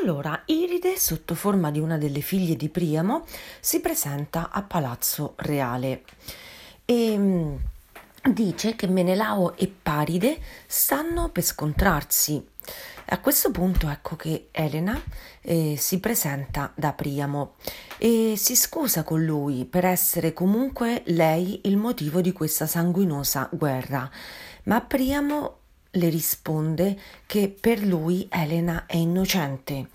Allora, Iride, sotto forma di una delle figlie di Priamo, si presenta a Palazzo Reale e mm, dice che Menelao e Paride stanno per scontrarsi. A questo punto ecco che Elena eh, si presenta da Priamo e si scusa con lui per essere comunque lei il motivo di questa sanguinosa guerra, ma Priamo le risponde che per lui Elena è innocente.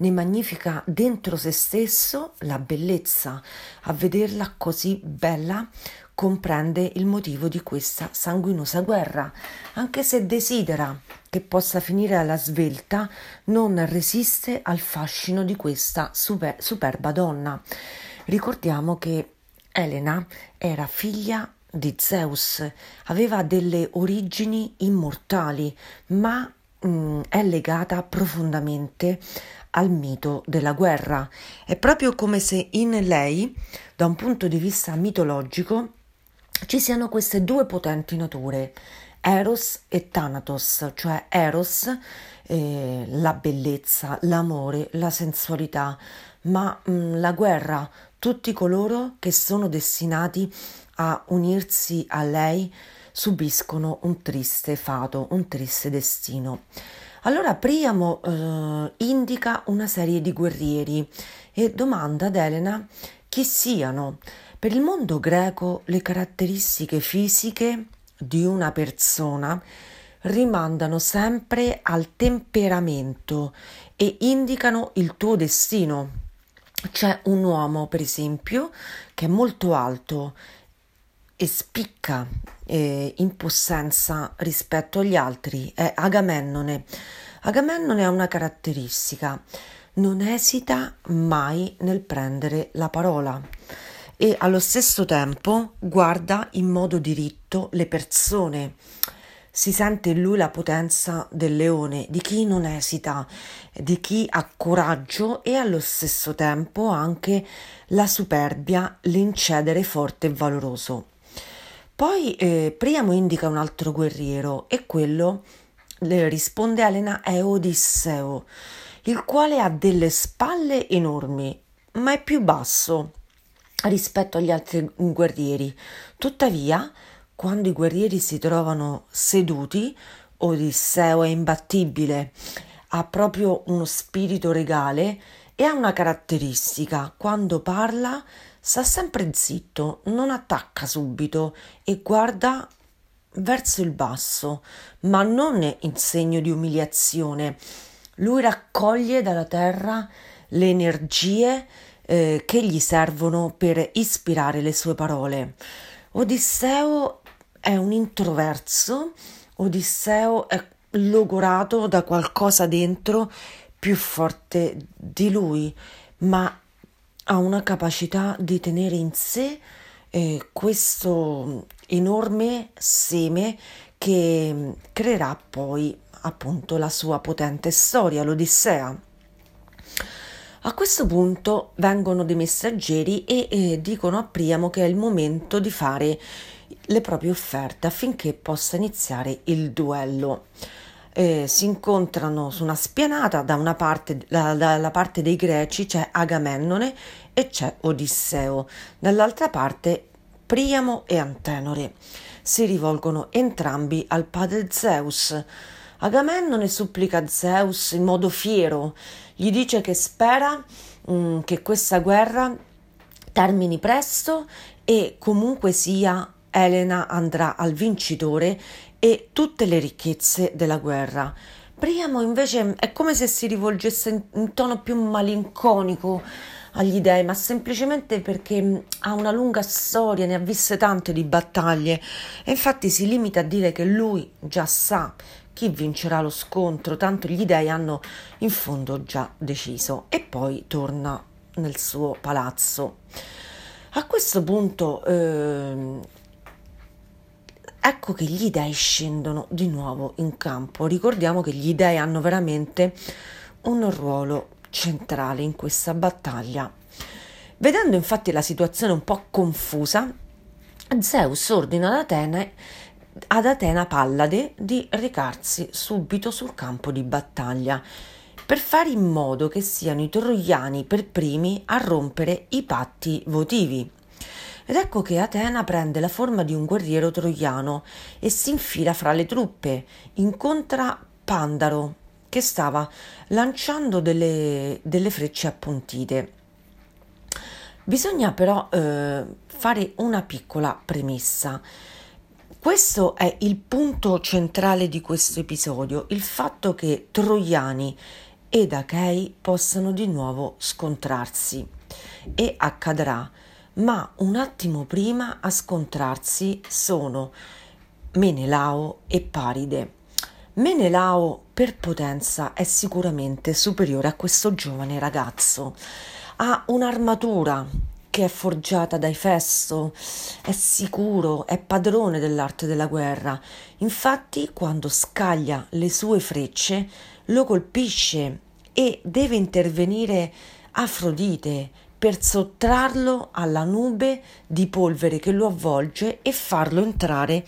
Ne magnifica dentro se stesso la bellezza. A vederla così bella comprende il motivo di questa sanguinosa guerra. Anche se desidera che possa finire alla svelta, non resiste al fascino di questa super, superba donna. Ricordiamo che Elena era figlia di Zeus, aveva delle origini immortali, ma mh, mm, è legata profondamente al mito della guerra. È proprio come se in lei, da un punto di vista mitologico, ci siano queste due potenti nature, Eros e Thanatos, cioè Eros, eh, la bellezza, l'amore, la sensualità, ma mh, mm, la guerra, tutti coloro che sono destinati a unirsi a lei subiscono un triste fato, un triste destino. Allora Priamo eh, indica una serie di guerrieri e domanda ad Elena chi siano. Per il mondo greco le caratteristiche fisiche di una persona rimandano sempre al temperamento e indicano il tuo destino. C'è un uomo, per esempio, che è molto alto e spicca eh, in possenza rispetto agli altri è Agamennone. Agamennone ha una caratteristica, non esita mai nel prendere la parola e allo stesso tempo guarda in modo diritto le persone. Si sente in lui la potenza del leone, di chi non esita, di chi ha coraggio e allo stesso tempo anche la superbia, l'incedere forte e valoroso. Poi eh, Priamo indica un altro guerriero e quello, le risponde Elena, è Odisseo, il quale ha delle spalle enormi, ma è più basso rispetto agli altri guerrieri. Tuttavia, quando i guerrieri si trovano seduti, Odisseo è imbattibile, ha proprio uno spirito regale e ha una caratteristica, quando parla sta sempre zitto, non attacca subito e guarda verso il basso, ma non in segno di umiliazione. Lui raccoglie dalla terra le energie eh, che gli servono per ispirare le sue parole. Odisseo è un introverso, Odisseo è logorato da qualcosa dentro più forte di lui, ma ha una capacità di tenere in sé eh, questo enorme seme che creerà poi appunto la sua potente storia, l'Odissea. A questo punto vengono dei messaggeri e eh, dicono a Priamo che è il momento di fare le proprie offerte affinché possa iniziare il duello eh, si incontrano su una spianata, da una parte, da, dalla parte dei greci c'è Agamennone e c'è Odisseo, dall'altra parte Priamo e Antenore. Si rivolgono entrambi al padre Zeus. Agamennone supplica Zeus in modo fiero, gli dice che spera mh, mm, che questa guerra termini presto e comunque sia Elena andrà al vincitore e tutte le ricchezze della guerra. Priamo invece è come se si rivolgesse in, tono più malinconico agli dei, ma semplicemente perché ha una lunga storia, ne ha viste tante di battaglie e infatti si limita a dire che lui già sa chi vincerà lo scontro, tanto gli dei hanno in fondo già deciso e poi torna nel suo palazzo. A questo punto eh, ecco che gli dei scendono di nuovo in campo. Ricordiamo che gli dei hanno veramente un ruolo centrale in questa battaglia. Vedendo infatti la situazione un po' confusa, Zeus ordina ad Atene, ad Atena Pallade di recarsi subito sul campo di battaglia per fare in modo che siano i troiani per primi a rompere i patti votivi. Ed ecco che Atena prende la forma di un guerriero troiano e si infila fra le truppe, incontra Pandaro, che stava lanciando delle, delle frecce appuntite. Bisogna però eh, fare una piccola premessa. Questo è il punto centrale di questo episodio, il fatto che Troiani ed Achei possano di nuovo scontrarsi. E accadrà ma un attimo prima a scontrarsi sono Menelao e Paride. Menelao per potenza è sicuramente superiore a questo giovane ragazzo. Ha un'armatura che è forgiata da Efesto, è sicuro, è padrone dell'arte della guerra. Infatti, quando scaglia le sue frecce, lo colpisce e deve intervenire Afrodite per sottrarlo alla nube di polvere che lo avvolge e farlo entrare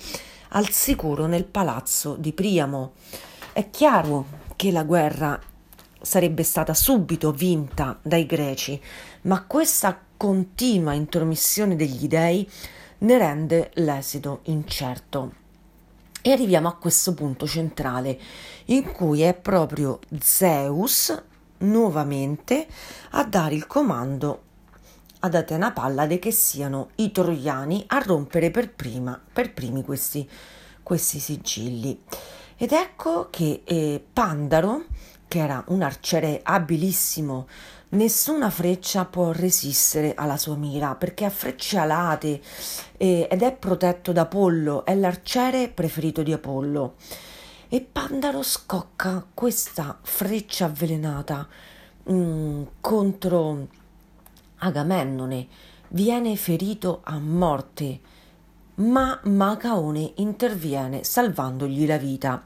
al sicuro nel palazzo di Priamo. È chiaro che la guerra sarebbe stata subito vinta dai greci, ma questa continua intromissione degli dei ne rende l'esito incerto. E arriviamo a questo punto centrale, in cui è proprio Zeus nuovamente a dare il comando ad Atena Pallade che siano i troiani a rompere per, prima, per primi questi, questi sigilli. Ed ecco che eh, Pandaro, che era un arciere abilissimo, nessuna freccia può resistere alla sua mira perché ha frecce alate eh, ed è protetto da Apollo, è l'arciere preferito di Apollo e Pandaro scocca questa freccia avvelenata mm, contro Agamennone, viene ferito a morte, ma Macaone interviene salvandogli la vita.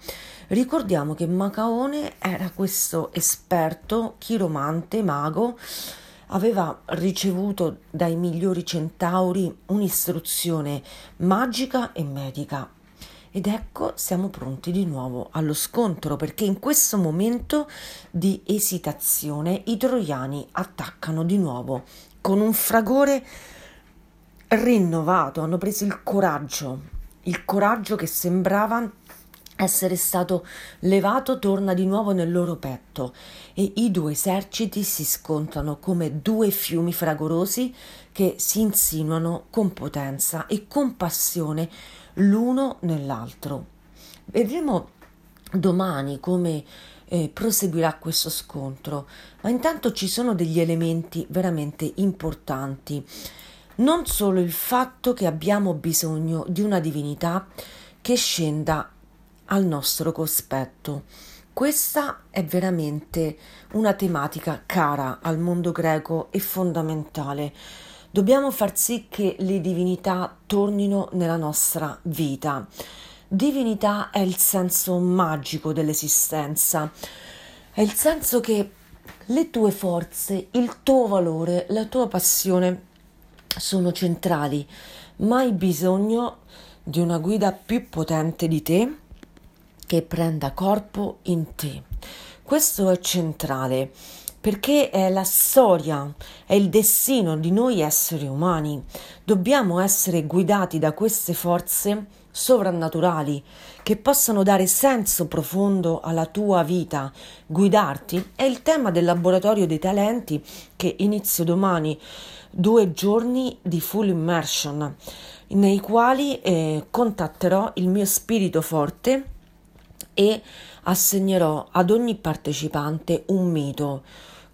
Ricordiamo che Macaone era questo esperto, chiromante, mago, aveva ricevuto dai migliori centauri un'istruzione magica e medica ed ecco siamo pronti di nuovo allo scontro perché in questo momento di esitazione i troiani attaccano di nuovo con un fragore rinnovato, hanno preso il coraggio, il coraggio che sembrava essere stato levato torna di nuovo nel loro petto e i due eserciti si scontrano come due fiumi fragorosi che si insinuano con potenza e con passione l'uno nell'altro. Vedremo domani come eh, proseguirà questo scontro, ma intanto ci sono degli elementi veramente importanti. Non solo il fatto che abbiamo bisogno di una divinità che scenda al nostro cospetto. Questa è veramente una tematica cara al mondo greco e fondamentale. Dobbiamo far sì che le divinità tornino nella nostra vita. Divinità è il senso magico dell'esistenza, è il senso che le tue forze, il tuo valore, la tua passione sono centrali, ma hai bisogno di una guida più potente di te che prenda corpo in te. Questo è centrale perché è la storia, è il destino di noi esseri umani. Dobbiamo essere guidati da queste forze sovrannaturali che possano dare senso profondo alla tua vita, guidarti. È il tema del laboratorio dei talenti che inizio domani, due giorni di full immersion, nei quali eh, contatterò il mio spirito forte e assegnerò ad ogni partecipante un mito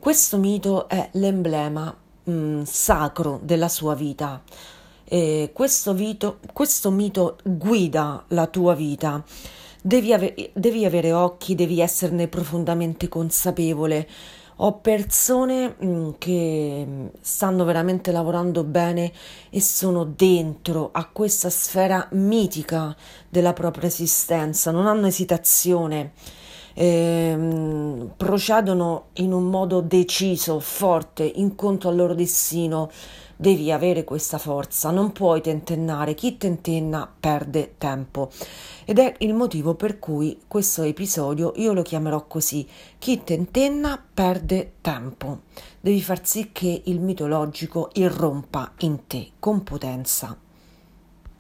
questo mito è l'emblema mh, mm, sacro della sua vita. Questo, vito, questo mito guida la tua vita. Devi, ave- devi avere occhi, devi esserne profondamente consapevole. Ho persone mm, che mm, stanno veramente lavorando bene e sono dentro a questa sfera mitica della propria esistenza, non hanno esitazione ehm, procedono in un modo deciso, forte, incontro al loro destino, devi avere questa forza, non puoi tentennare, chi tentenna perde tempo. Ed è il motivo per cui questo episodio io lo chiamerò così, chi tentenna perde tempo. Devi far sì che il mitologico irrompa in te con potenza.